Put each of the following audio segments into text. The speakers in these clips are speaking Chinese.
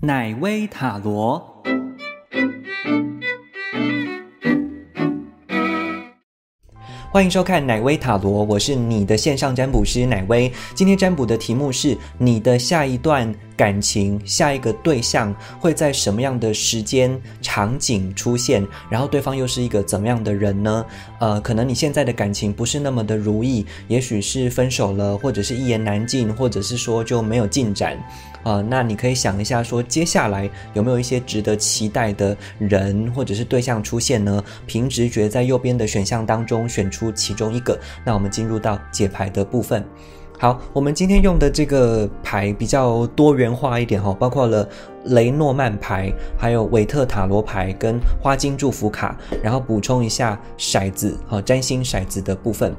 奶威塔罗。欢迎收看奶威塔罗，我是你的线上占卜师奶威。今天占卜的题目是：你的下一段感情、下一个对象会在什么样的时间、场景出现？然后对方又是一个怎么样的人呢？呃，可能你现在的感情不是那么的如意，也许是分手了，或者是一言难尽，或者是说就没有进展。啊，那你可以想一下，说接下来有没有一些值得期待的人或者是对象出现呢？凭直觉在右边的选项当中选出其中一个。那我们进入到解牌的部分。好，我们今天用的这个牌比较多元化一点哈，包括了雷诺曼牌，还有韦特塔罗牌跟花金祝福卡，然后补充一下骰子哈，占星骰子的部分。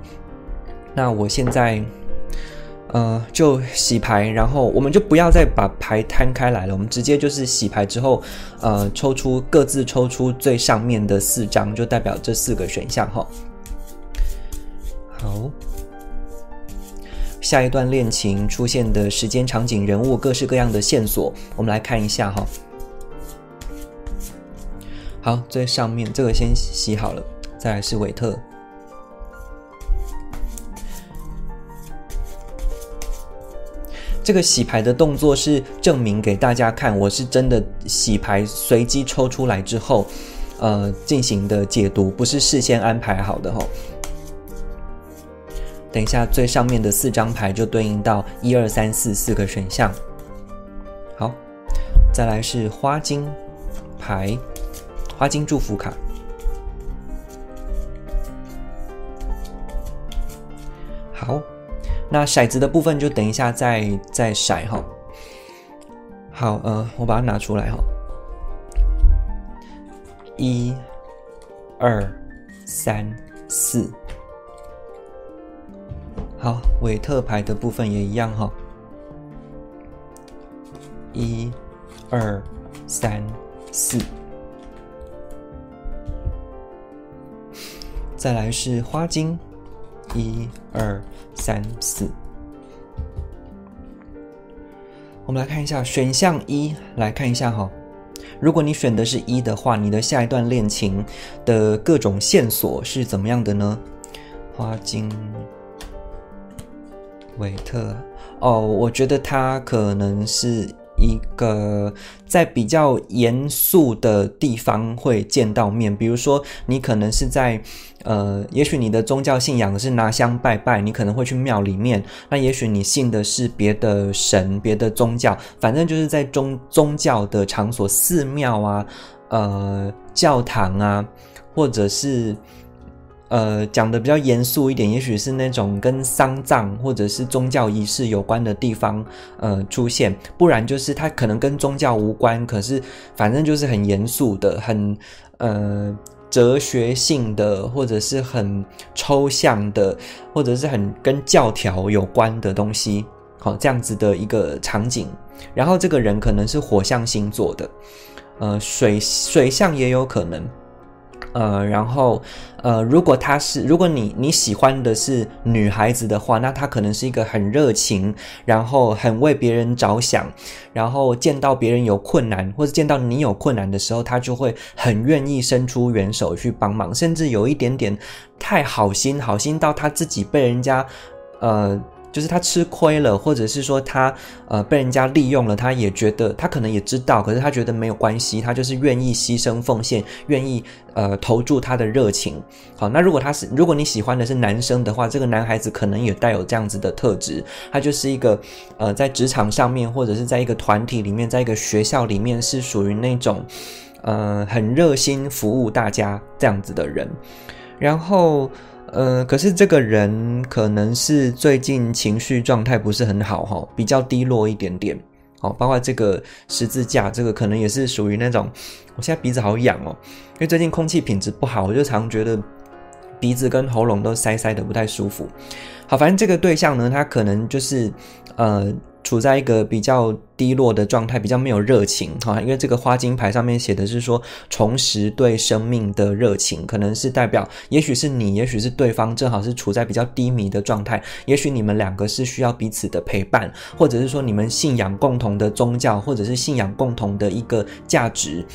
那我现在。呃，就洗牌，然后我们就不要再把牌摊开来了，我们直接就是洗牌之后，呃，抽出各自抽出最上面的四张，就代表这四个选项哈。好，下一段恋情出现的时间、场景、人物，各式各样的线索，我们来看一下哈。好，最上面这个先洗好了，再来是韦特。这个洗牌的动作是证明给大家看，我是真的洗牌，随机抽出来之后，呃，进行的解读，不是事先安排好的哈。等一下，最上面的四张牌就对应到一二三四四个选项。好，再来是花金牌，花金祝福卡。好。那骰子的部分就等一下再再骰哈。好，呃，我把它拿出来哈。一、二、三、四。好，韦特牌的部分也一样哈。一、二、三、四。再来是花金。一、二、三、四，我们来看一下选项一，来看一下哈。如果你选的是一的话，你的下一段恋情的各种线索是怎么样的呢？花金、维特，哦，我觉得他可能是。一个在比较严肃的地方会见到面，比如说你可能是在，呃，也许你的宗教信仰是拿香拜拜，你可能会去庙里面，那也许你信的是别的神、别的宗教，反正就是在宗宗教的场所，寺庙啊，呃，教堂啊，或者是。呃，讲的比较严肃一点，也许是那种跟丧葬或者是宗教仪式有关的地方，呃，出现，不然就是它可能跟宗教无关，可是反正就是很严肃的、很呃哲学性的，或者是很抽象的，或者是很跟教条有关的东西，好，这样子的一个场景。然后这个人可能是火象星座的，呃，水水象也有可能。呃，然后，呃，如果他是，如果你你喜欢的是女孩子的话，那她可能是一个很热情，然后很为别人着想，然后见到别人有困难或者见到你有困难的时候，她就会很愿意伸出援手去帮忙，甚至有一点点太好心，好心到他自己被人家，呃。就是他吃亏了，或者是说他呃被人家利用了，他也觉得他可能也知道，可是他觉得没有关系，他就是愿意牺牲奉献，愿意呃投注他的热情。好，那如果他是如果你喜欢的是男生的话，这个男孩子可能也带有这样子的特质，他就是一个呃在职场上面或者是在一个团体里面，在一个学校里面是属于那种呃很热心服务大家这样子的人，然后。呃，可是这个人可能是最近情绪状态不是很好哈，比较低落一点点。好，包括这个十字架，这个可能也是属于那种，我现在鼻子好痒哦，因为最近空气品质不好，我就常觉得鼻子跟喉咙都塞塞的不太舒服。好，反正这个对象呢，他可能就是呃处在一个比较低落的状态，比较没有热情哈。因为这个花金牌上面写的是说重拾对生命的热情，可能是代表，也许是你，也许是对方，正好是处在比较低迷的状态。也许你们两个是需要彼此的陪伴，或者是说你们信仰共同的宗教，或者是信仰共同的一个价值，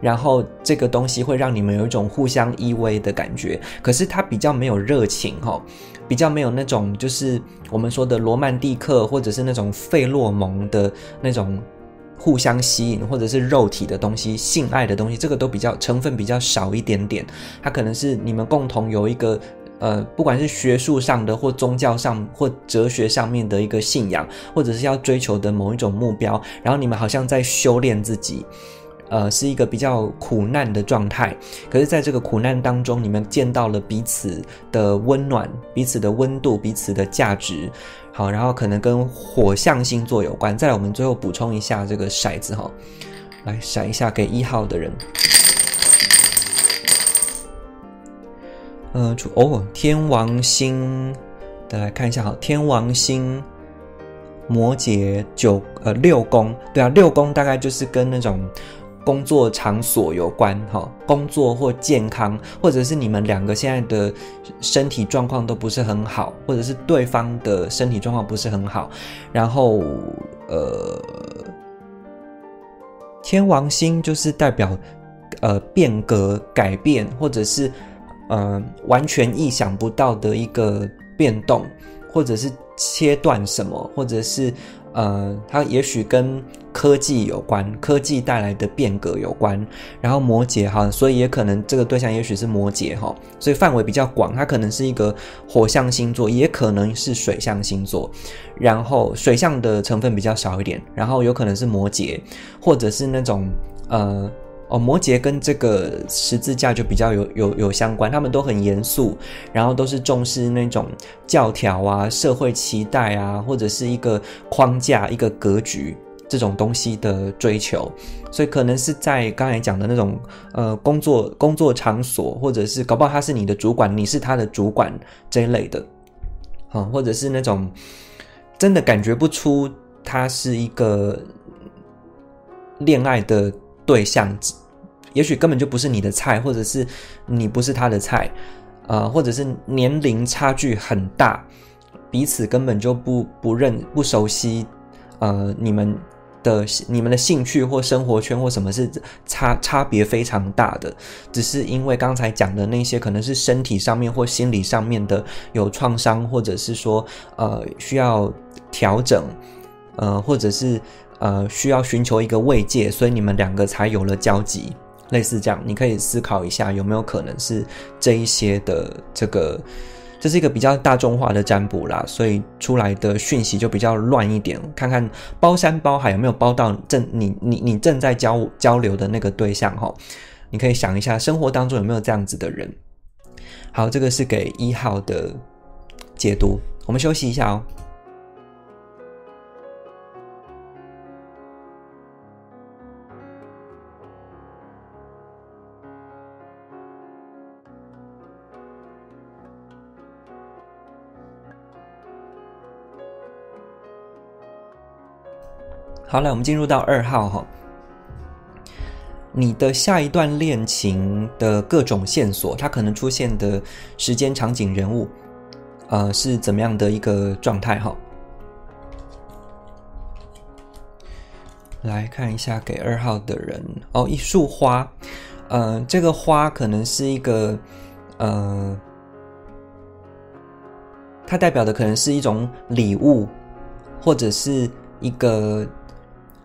然后这个东西会让你们有一种互相依偎的感觉。可是它比较没有热情哈。比较没有那种，就是我们说的罗曼蒂克，或者是那种费洛蒙的那那种互相吸引，或者是肉体的东西、性爱的东西，这个都比较成分比较少一点点。它可能是你们共同有一个，呃，不管是学术上的，或宗教上，或哲学上面的一个信仰，或者是要追求的某一种目标，然后你们好像在修炼自己。呃，是一个比较苦难的状态，可是，在这个苦难当中，你们见到了彼此的温暖，彼此的温度，彼此的价值。好，然后可能跟火象星座有关。再来，我们最后补充一下这个骰子哈，来骰一下给一号的人。呃，哦，天王星，再来看一下哈，天王星，摩羯九呃六宫，对啊，六宫大概就是跟那种。工作场所有关哈，工作或健康，或者是你们两个现在的身体状况都不是很好，或者是对方的身体状况不是很好，然后呃，天王星就是代表呃变革、改变，或者是呃完全意想不到的一个变动，或者是切断什么，或者是。呃，它也许跟科技有关，科技带来的变革有关。然后摩羯哈，所以也可能这个对象也许是摩羯哈，所以范围比较广。它可能是一个火象星座，也可能是水象星座。然后水象的成分比较少一点，然后有可能是摩羯，或者是那种呃。哦，摩羯跟这个十字架就比较有有有相关，他们都很严肃，然后都是重视那种教条啊、社会期待啊，或者是一个框架、一个格局这种东西的追求，所以可能是在刚才讲的那种呃工作工作场所，或者是搞不好他是你的主管，你是他的主管这一类的，啊，或者是那种真的感觉不出他是一个恋爱的对象。也许根本就不是你的菜，或者是你不是他的菜，呃，或者是年龄差距很大，彼此根本就不不认不熟悉，呃，你们的你们的兴趣或生活圈或什么是差差别非常大的，只是因为刚才讲的那些可能是身体上面或心理上面的有创伤，或者是说呃需要调整，呃，或者是呃需要寻求一个慰藉，所以你们两个才有了交集。类似这样，你可以思考一下，有没有可能是这一些的这个，这是一个比较大众化的占卜啦，所以出来的讯息就比较乱一点。看看包山包海有没有包到正你你你正在交交流的那个对象哈，你可以想一下，生活当中有没有这样子的人。好，这个是给一号的解读，我们休息一下哦。好了，我们进入到二号哈。你的下一段恋情的各种线索，它可能出现的时间、场景、人物，呃，是怎么样的一个状态哈？来看一下给二号的人哦，一束花，呃，这个花可能是一个呃，它代表的可能是一种礼物，或者是一个。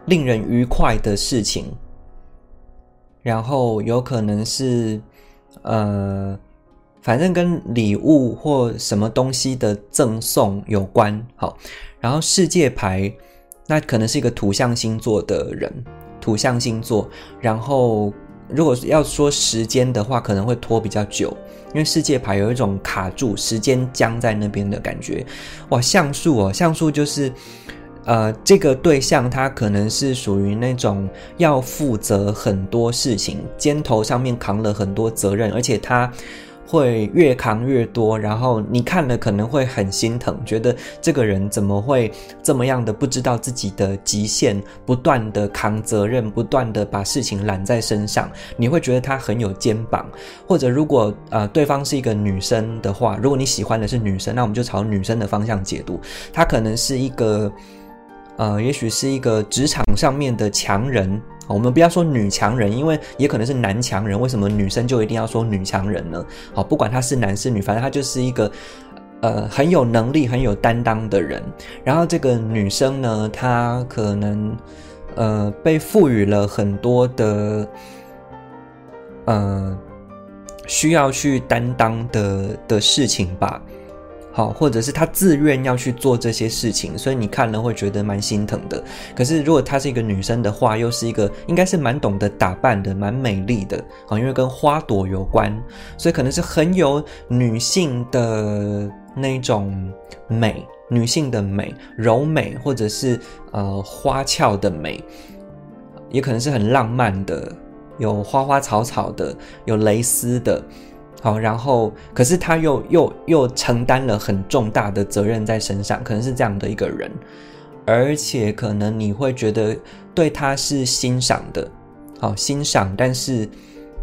令人愉快的事情，然后有可能是，呃，反正跟礼物或什么东西的赠送有关。好，然后世界牌，那可能是一个土象星座的人，土象星座。然后，如果要说时间的话，可能会拖比较久，因为世界牌有一种卡住时间僵在那边的感觉。哇，像素哦，像素就是。呃，这个对象他可能是属于那种要负责很多事情，肩头上面扛了很多责任，而且他会越扛越多，然后你看了可能会很心疼，觉得这个人怎么会这么样的不知道自己的极限，不断的扛责任，不断的把事情揽在身上，你会觉得他很有肩膀。或者如果呃对方是一个女生的话，如果你喜欢的是女生，那我们就朝女生的方向解读，她可能是一个呃，也许是一个职场上面的强人。我们不要说女强人，因为也可能是男强人。为什么女生就一定要说女强人呢？好，不管他是男是女，反正他就是一个呃很有能力、很有担当的人。然后这个女生呢，她可能呃被赋予了很多的呃需要去担当的的事情吧。好，或者是他自愿要去做这些事情，所以你看了会觉得蛮心疼的。可是如果她是一个女生的话，又是一个应该是蛮懂得打扮的，蛮美丽的啊，因为跟花朵有关，所以可能是很有女性的那种美，女性的美，柔美，或者是呃花俏的美，也可能是很浪漫的，有花花草草的，有蕾丝的。好，然后可是他又又又承担了很重大的责任在身上，可能是这样的一个人，而且可能你会觉得对他是欣赏的，好欣赏，但是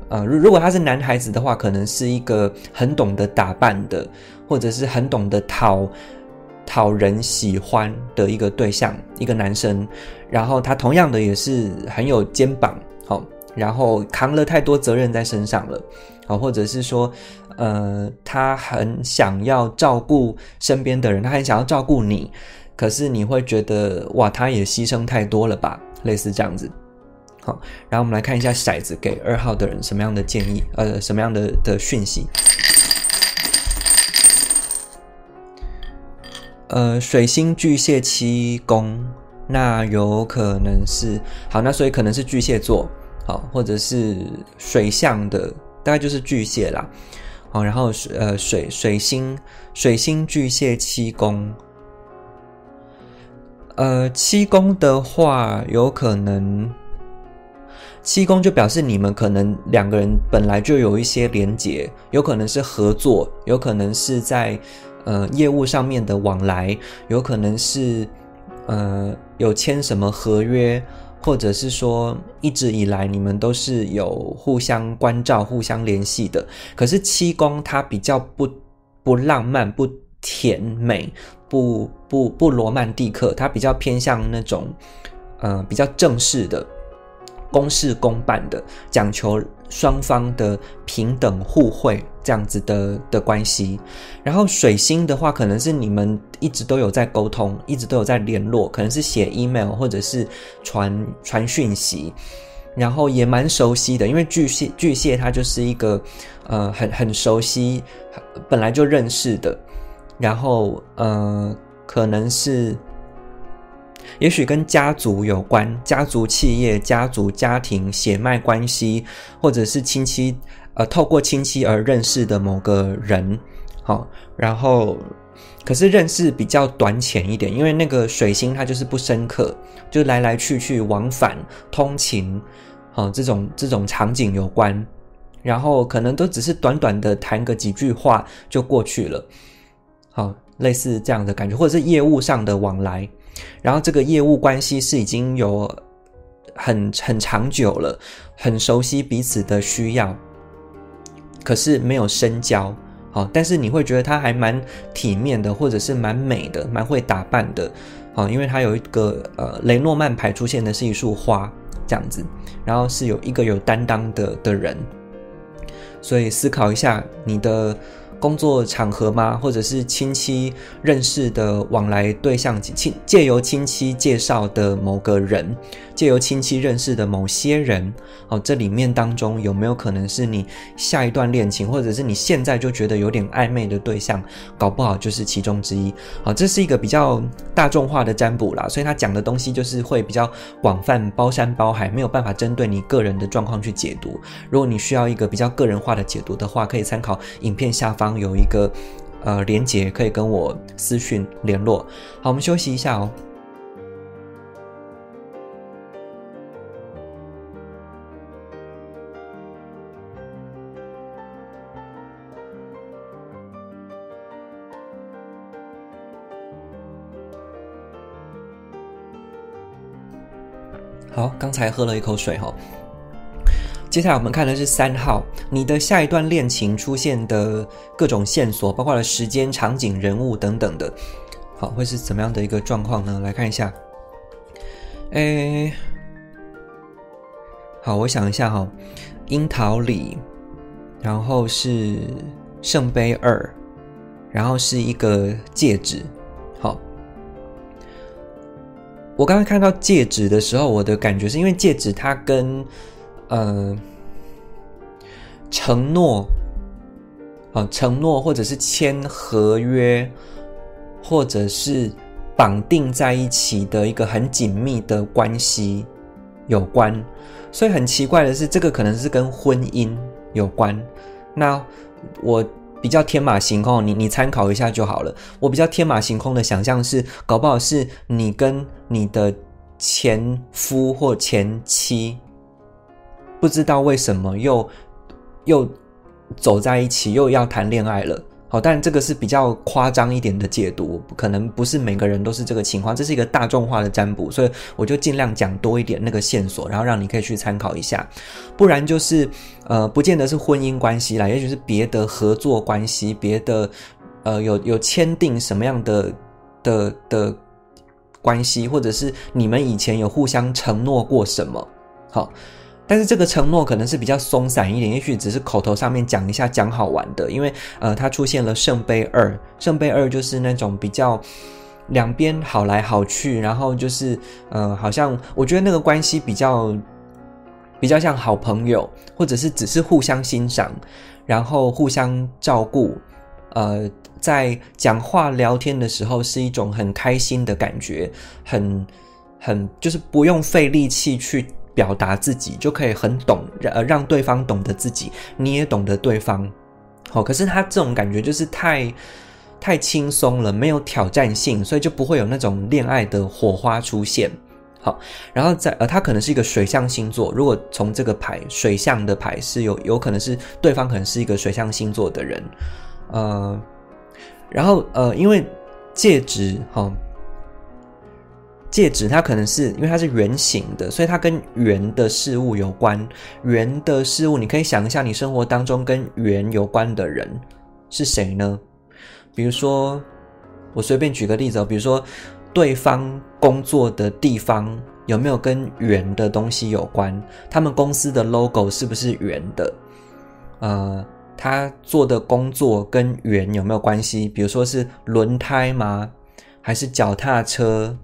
呃，如如果他是男孩子的话，可能是一个很懂得打扮的，或者是很懂得讨讨人喜欢的一个对象，一个男生，然后他同样的也是很有肩膀，好，然后扛了太多责任在身上了。或者是说，呃，他很想要照顾身边的人，他很想要照顾你，可是你会觉得，哇，他也牺牲太多了吧？类似这样子。好，然后我们来看一下骰子给二号的人什么样的建议，呃，什么样的的讯息？呃，水星巨蟹七宫，那有可能是好，那所以可能是巨蟹座，好，或者是水象的。大概就是巨蟹啦，好，然后呃水水星水星巨蟹七宫，呃七宫的话有可能七宫就表示你们可能两个人本来就有一些连结，有可能是合作，有可能是在呃业务上面的往来，有可能是呃有签什么合约。或者是说，一直以来你们都是有互相关照、互相联系的。可是七宫它比较不不浪漫、不甜美、不不不罗曼蒂克，它比较偏向那种，呃，比较正式的。公事公办的，讲求双方的平等互惠这样子的的关系。然后水星的话，可能是你们一直都有在沟通，一直都有在联络，可能是写 email 或者是传传讯息，然后也蛮熟悉的。因为巨蟹巨蟹它就是一个呃很很熟悉，本来就认识的，然后呃可能是。也许跟家族有关，家族企业、家族家庭、血脉关系，或者是亲戚，呃，透过亲戚而认识的某个人，好，然后可是认识比较短浅一点，因为那个水星它就是不深刻，就来来去去往返通勤，好，这种这种场景有关，然后可能都只是短短的谈个几句话就过去了，好，类似这样的感觉，或者是业务上的往来。然后这个业务关系是已经有很很长久了，很熟悉彼此的需要，可是没有深交，好，但是你会觉得他还蛮体面的，或者是蛮美的，蛮会打扮的，好，因为他有一个呃雷诺曼牌出现的是一束花这样子，然后是有一个有担当的的人，所以思考一下你的。工作场合吗？或者是亲戚认识的往来对象，亲借由亲戚介绍的某个人，借由亲戚认识的某些人，哦，这里面当中有没有可能是你下一段恋情，或者是你现在就觉得有点暧昧的对象，搞不好就是其中之一。好，这是一个比较大众化的占卜啦，所以他讲的东西就是会比较广泛，包山包海，没有办法针对你个人的状况去解读。如果你需要一个比较个人化的解读的话，可以参考影片下方。有一个呃，连接可以跟我私讯联络。好，我们休息一下哦。好，刚才喝了一口水哈。接下来我们看的是三号，你的下一段恋情出现的各种线索，包括了时间、场景、人物等等的，好，会是怎么样的一个状况呢？来看一下。哎，好，我想一下哈，樱桃里，然后是圣杯二，然后是一个戒指。好，我刚刚看到戒指的时候，我的感觉是因为戒指它跟呃，承诺，啊，承诺或者是签合约，或者是绑定在一起的一个很紧密的关系有关，所以很奇怪的是，这个可能是跟婚姻有关。那我比较天马行空，你你参考一下就好了。我比较天马行空的想象是，搞不好是你跟你的前夫或前妻。不知道为什么又又走在一起，又要谈恋爱了。好，但这个是比较夸张一点的解读，可能不是每个人都是这个情况。这是一个大众化的占卜，所以我就尽量讲多一点那个线索，然后让你可以去参考一下。不然就是呃，不见得是婚姻关系啦，也许是别的合作关系，别的呃有有签订什么样的的的关系，或者是你们以前有互相承诺过什么？好。但是这个承诺可能是比较松散一点，也许只是口头上面讲一下，讲好玩的。因为呃，它出现了圣杯二，圣杯二就是那种比较两边好来好去，然后就是呃，好像我觉得那个关系比较比较像好朋友，或者是只是互相欣赏，然后互相照顾。呃，在讲话聊天的时候是一种很开心的感觉，很很就是不用费力气去。表达自己就可以很懂，呃，让对方懂得自己，你也懂得对方。好，可是他这种感觉就是太太轻松了，没有挑战性，所以就不会有那种恋爱的火花出现。好，然后在呃，他可能是一个水象星座。如果从这个牌水象的牌是有有可能是对方可能是一个水象星座的人，呃，然后呃，因为戒指哈。戒指它可能是因为它是圆形的，所以它跟圆的事物有关。圆的事物，你可以想一下，你生活当中跟圆有关的人是谁呢？比如说，我随便举个例子，比如说对方工作的地方有没有跟圆的东西有关？他们公司的 logo 是不是圆的？呃，他做的工作跟圆有没有关系？比如说是轮胎吗？还是脚踏车？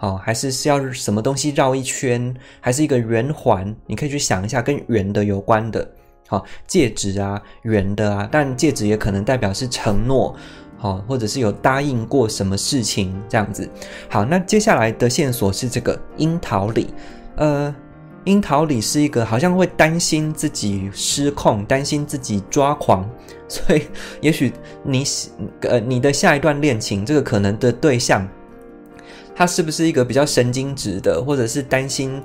好，还是是要什么东西绕一圈，还是一个圆环？你可以去想一下跟圆的有关的。好，戒指啊，圆的啊，但戒指也可能代表是承诺，好，或者是有答应过什么事情这样子。好，那接下来的线索是这个樱桃李，呃，樱桃里是一个好像会担心自己失控，担心自己抓狂，所以 也许你呃你的下一段恋情这个可能的对象。他是不是一个比较神经质的，或者是担心，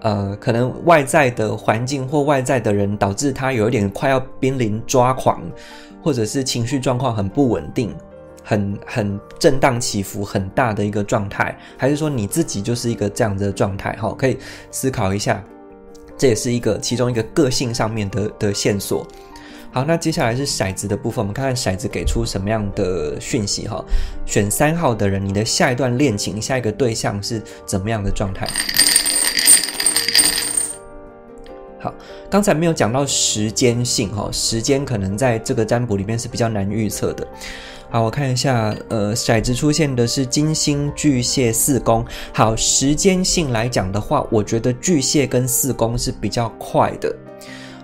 呃，可能外在的环境或外在的人导致他有一点快要濒临抓狂，或者是情绪状况很不稳定，很很震荡起伏很大的一个状态，还是说你自己就是一个这样的状态？哈，可以思考一下，这也是一个其中一个个性上面的的线索。好，那接下来是骰子的部分，我们看看骰子给出什么样的讯息哈。选三号的人，你的下一段恋情，下一个对象是怎么样的状态？好，刚才没有讲到时间性哈，时间可能在这个占卜里面是比较难预测的。好，我看一下，呃，骰子出现的是金星巨蟹四宫。好，时间性来讲的话，我觉得巨蟹跟四宫是比较快的。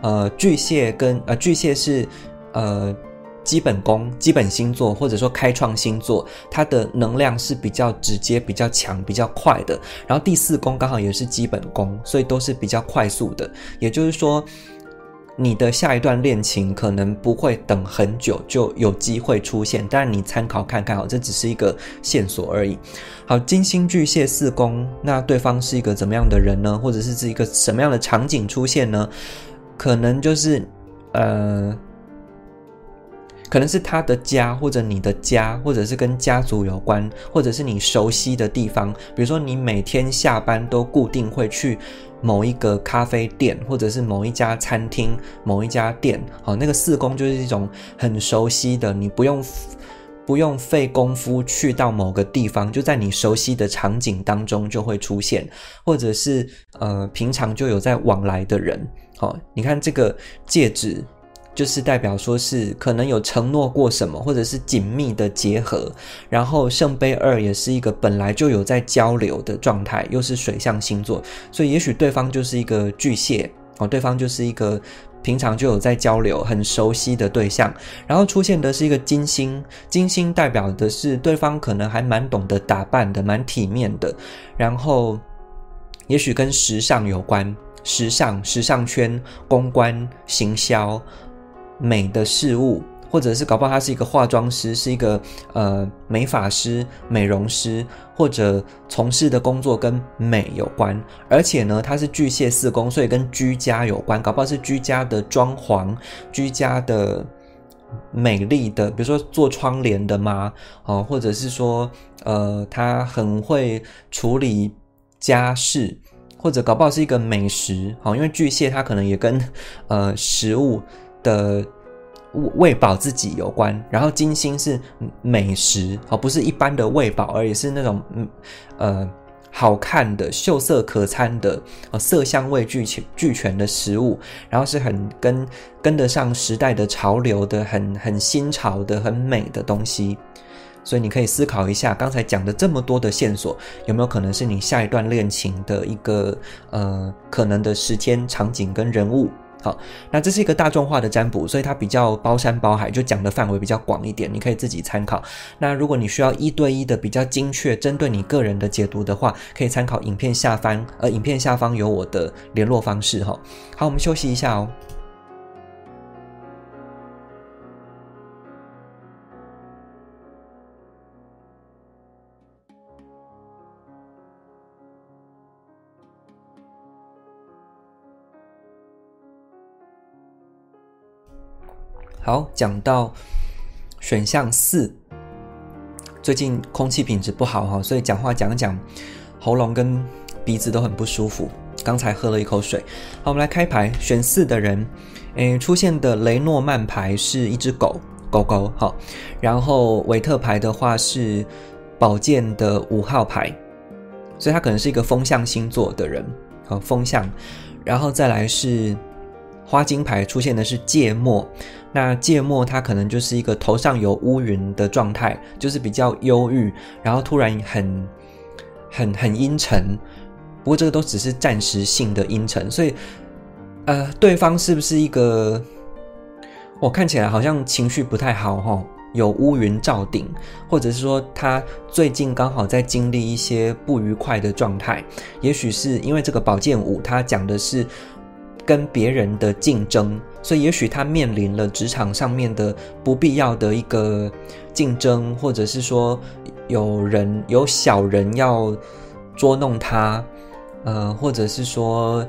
呃，巨蟹跟呃巨蟹是呃基本宫、基本星座，或者说开创星座，它的能量是比较直接、比较强、比较快的。然后第四宫刚好也是基本宫，所以都是比较快速的。也就是说，你的下一段恋情可能不会等很久就有机会出现，但你参考看看哦，这只是一个线索而已。好，金星巨蟹四宫，那对方是一个怎么样的人呢？或者是是一个什么样的场景出现呢？可能就是，呃，可能是他的家，或者你的家，或者是跟家族有关，或者是你熟悉的地方。比如说，你每天下班都固定会去某一个咖啡店，或者是某一家餐厅、某一家店。好，那个四宫就是一种很熟悉的，你不用不用费功夫去到某个地方，就在你熟悉的场景当中就会出现，或者是呃平常就有在往来的人。好，你看这个戒指。就是代表说是可能有承诺过什么，或者是紧密的结合。然后圣杯二也是一个本来就有在交流的状态，又是水象星座，所以也许对方就是一个巨蟹哦，对方就是一个平常就有在交流、很熟悉的对象。然后出现的是一个金星，金星代表的是对方可能还蛮懂得打扮的，蛮体面的。然后也许跟时尚有关，时尚、时尚圈、公关、行销。美的事物，或者是搞不好他是一个化妆师，是一个呃美发师、美容师，或者从事的工作跟美有关。而且呢，他是巨蟹四宫，所以跟居家有关，搞不好是居家的装潢、居家的美丽的，比如说做窗帘的吗？哦，或者是说呃，他很会处理家事，或者搞不好是一个美食。好，因为巨蟹它可能也跟 呃食物。的喂饱自己有关，然后金星是美食，哦，不是一般的喂饱，而也是那种嗯呃好看的、秀色可餐的、色香味俱全俱全的食物，然后是很跟跟得上时代的潮流的、很很新潮的、很美的东西。所以你可以思考一下，刚才讲的这么多的线索，有没有可能是你下一段恋情的一个呃可能的时间、场景跟人物？好，那这是一个大众化的占卜，所以它比较包山包海，就讲的范围比较广一点，你可以自己参考。那如果你需要一对一的比较精确，针对你个人的解读的话，可以参考影片下方，呃，影片下方有我的联络方式哈。好，我们休息一下哦。好，讲到选项四，最近空气品质不好哈，所以讲话讲讲，喉咙跟鼻子都很不舒服。刚才喝了一口水。好，我们来开牌，选四的人，诶，出现的雷诺曼牌是一只狗狗狗，哈，然后维特牌的话是宝剑的五号牌，所以他可能是一个风象星座的人，好，风象，然后再来是。花金牌出现的是芥末，那芥末它可能就是一个头上有乌云的状态，就是比较忧郁，然后突然很很很阴沉。不过这个都只是暂时性的阴沉，所以呃，对方是不是一个我看起来好像情绪不太好哈？有乌云罩顶，或者是说他最近刚好在经历一些不愉快的状态，也许是因为这个宝剑五，它讲的是。跟别人的竞争，所以也许他面临了职场上面的不必要的一个竞争，或者是说有人有小人要捉弄他，呃，或者是说。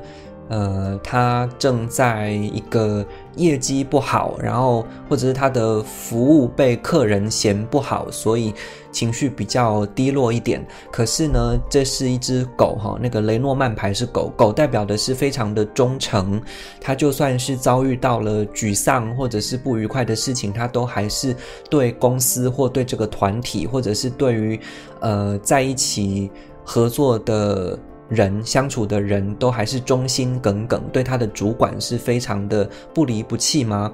呃，他正在一个业绩不好，然后或者是他的服务被客人嫌不好，所以情绪比较低落一点。可是呢，这是一只狗哈，那个雷诺曼牌是狗狗，代表的是非常的忠诚。他就算是遭遇到了沮丧或者是不愉快的事情，他都还是对公司或对这个团体，或者是对于呃在一起合作的。人相处的人都还是忠心耿耿，对他的主管是非常的不离不弃吗？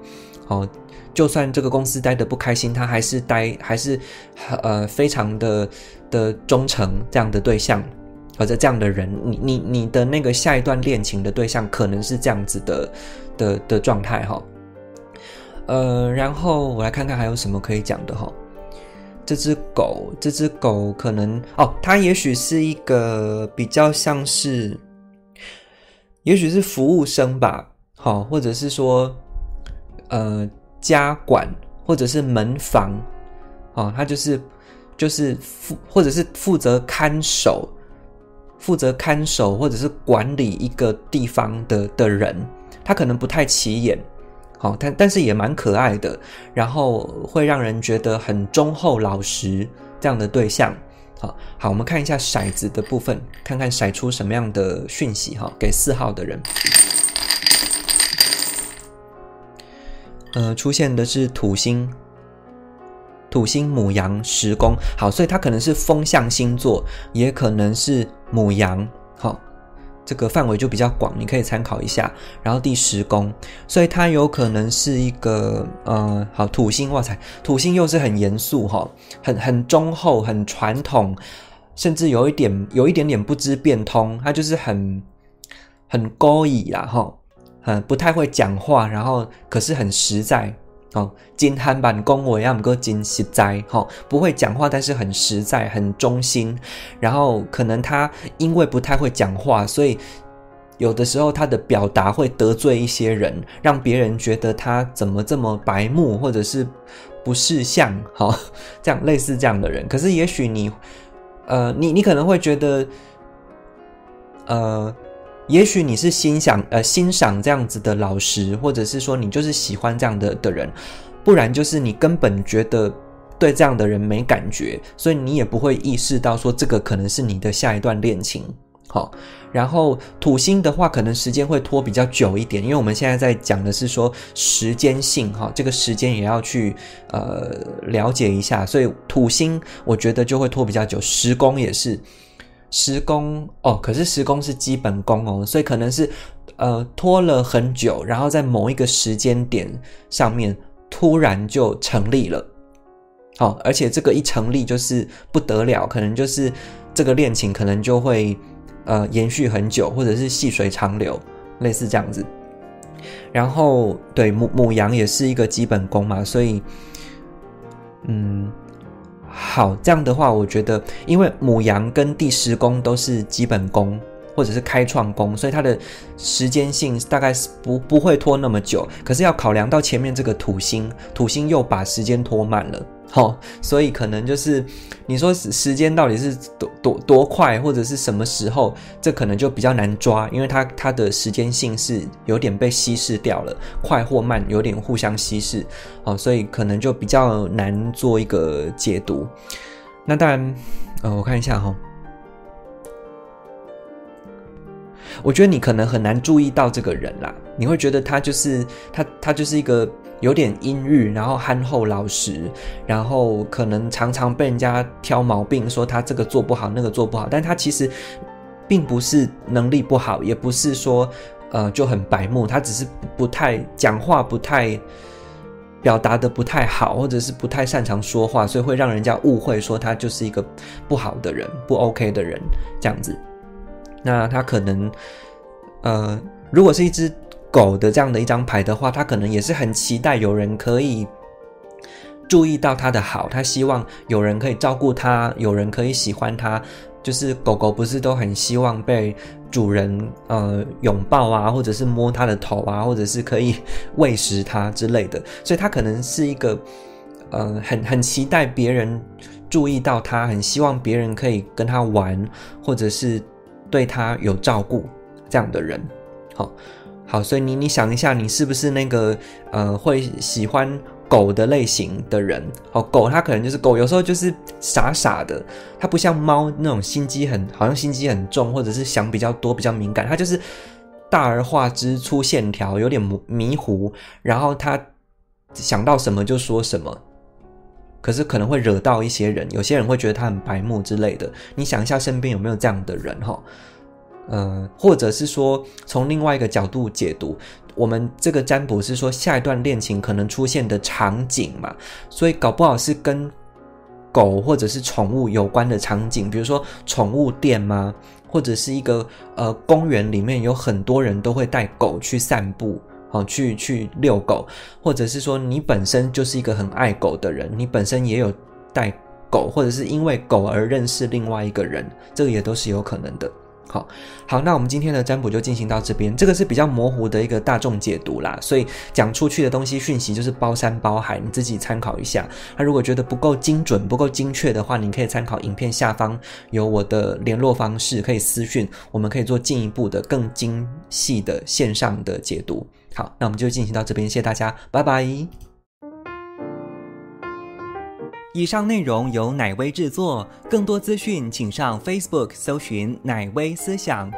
哦，就算这个公司待的不开心，他还是待还是呃非常的的忠诚这样的对象，或者这样的人，你你你的那个下一段恋情的对象可能是这样子的的的状态哈。呃，然后我来看看还有什么可以讲的哈。这只狗，这只狗可能哦，它也许是一个比较像是，也许是服务生吧，好，或者是说，呃，家管或者是门房，哦，它就是就是负或者是负责看守，负责看守或者是管理一个地方的的人，他可能不太起眼。好，但但是也蛮可爱的，然后会让人觉得很忠厚老实这样的对象。好，好，我们看一下骰子的部分，看看骰出什么样的讯息哈，给四号的人。呃，出现的是土星，土星母羊十宫，好，所以它可能是风象星座，也可能是母羊，好，这个范围就比较广，你可以参考一下。然后第十宫，所以它有可能是一个呃，好，土星，哇塞，土星又是很严肃哈，很很忠厚，很传统，甚至有一点有一点点不知变通，它就是很很高义啦哈。嗯，不太会讲话，然后可是很实在哦。金憨板公我要么金实在哈，不会讲话，但是很实在，很忠心。然后可能他因为不太会讲话，所以有的时候他的表达会得罪一些人，让别人觉得他怎么这么白目，或者是不识相，哈，这样类似这样的人。可是也许你，呃，你你可能会觉得，呃。也许你是欣赏呃欣赏这样子的老师，或者是说你就是喜欢这样的的人，不然就是你根本觉得对这样的人没感觉，所以你也不会意识到说这个可能是你的下一段恋情。好，然后土星的话，可能时间会拖比较久一点，因为我们现在在讲的是说时间性哈，这个时间也要去呃了解一下，所以土星我觉得就会拖比较久，时宫也是。十宫哦，可是十宫是基本功哦，所以可能是呃拖了很久，然后在某一个时间点上面突然就成立了，好，而且这个一成立就是不得了，可能就是这个恋情可能就会呃延续很久，或者是细水长流，类似这样子。然后对母母羊也是一个基本功嘛，所以嗯。好，这样的话，我觉得，因为母羊跟第十宫都是基本宫或者是开创宫，所以它的时间性大概是不不会拖那么久。可是要考量到前面这个土星，土星又把时间拖慢了。好，所以可能就是你说时时间到底是多多多快，或者是什么时候，这可能就比较难抓，因为它它的时间性是有点被稀释掉了，快或慢有点互相稀释，好，所以可能就比较难做一个解读。那当然，呃，我看一下哈，我觉得你可能很难注意到这个人啦，你会觉得他就是他，他就是一个。有点阴郁，然后憨厚老实，然后可能常常被人家挑毛病，说他这个做不好，那个做不好。但他其实并不是能力不好，也不是说呃就很白目，他只是不太讲话，不太表达的不太好，或者是不太擅长说话，所以会让人家误会说他就是一个不好的人，不 OK 的人这样子。那他可能呃，如果是一只。狗的这样的一张牌的话，他可能也是很期待有人可以注意到他的好，他希望有人可以照顾他，有人可以喜欢他。就是狗狗不是都很希望被主人呃拥抱啊，或者是摸它的头啊，或者是可以 喂食它之类的。所以它可能是一个呃很很期待别人注意到它，很希望别人可以跟他玩，或者是对他有照顾这样的人。好。好，所以你你想一下，你是不是那个呃会喜欢狗的类型的人？哦，狗它可能就是狗，有时候就是傻傻的，它不像猫那种心机很，好像心机很重，或者是想比较多、比较敏感。它就是大而化之、粗线条，有点迷糊，然后它想到什么就说什么，可是可能会惹到一些人，有些人会觉得他很白目之类的。你想一下，身边有没有这样的人？哈。呃，或者是说从另外一个角度解读，我们这个占卜是说下一段恋情可能出现的场景嘛，所以搞不好是跟狗或者是宠物有关的场景，比如说宠物店吗？或者是一个呃公园里面有很多人都会带狗去散步，好去去遛狗，或者是说你本身就是一个很爱狗的人，你本身也有带狗，或者是因为狗而认识另外一个人，这个也都是有可能的。好好，那我们今天的占卜就进行到这边。这个是比较模糊的一个大众解读啦，所以讲出去的东西讯息就是包山包海，你自己参考一下。那如果觉得不够精准、不够精确的话，你可以参考影片下方有我的联络方式，可以私讯，我们可以做进一步的、更精细的线上的解读。好，那我们就进行到这边，谢谢大家，拜拜。以上内容由奶威制作，更多资讯请上 Facebook 搜寻“奶威思想”。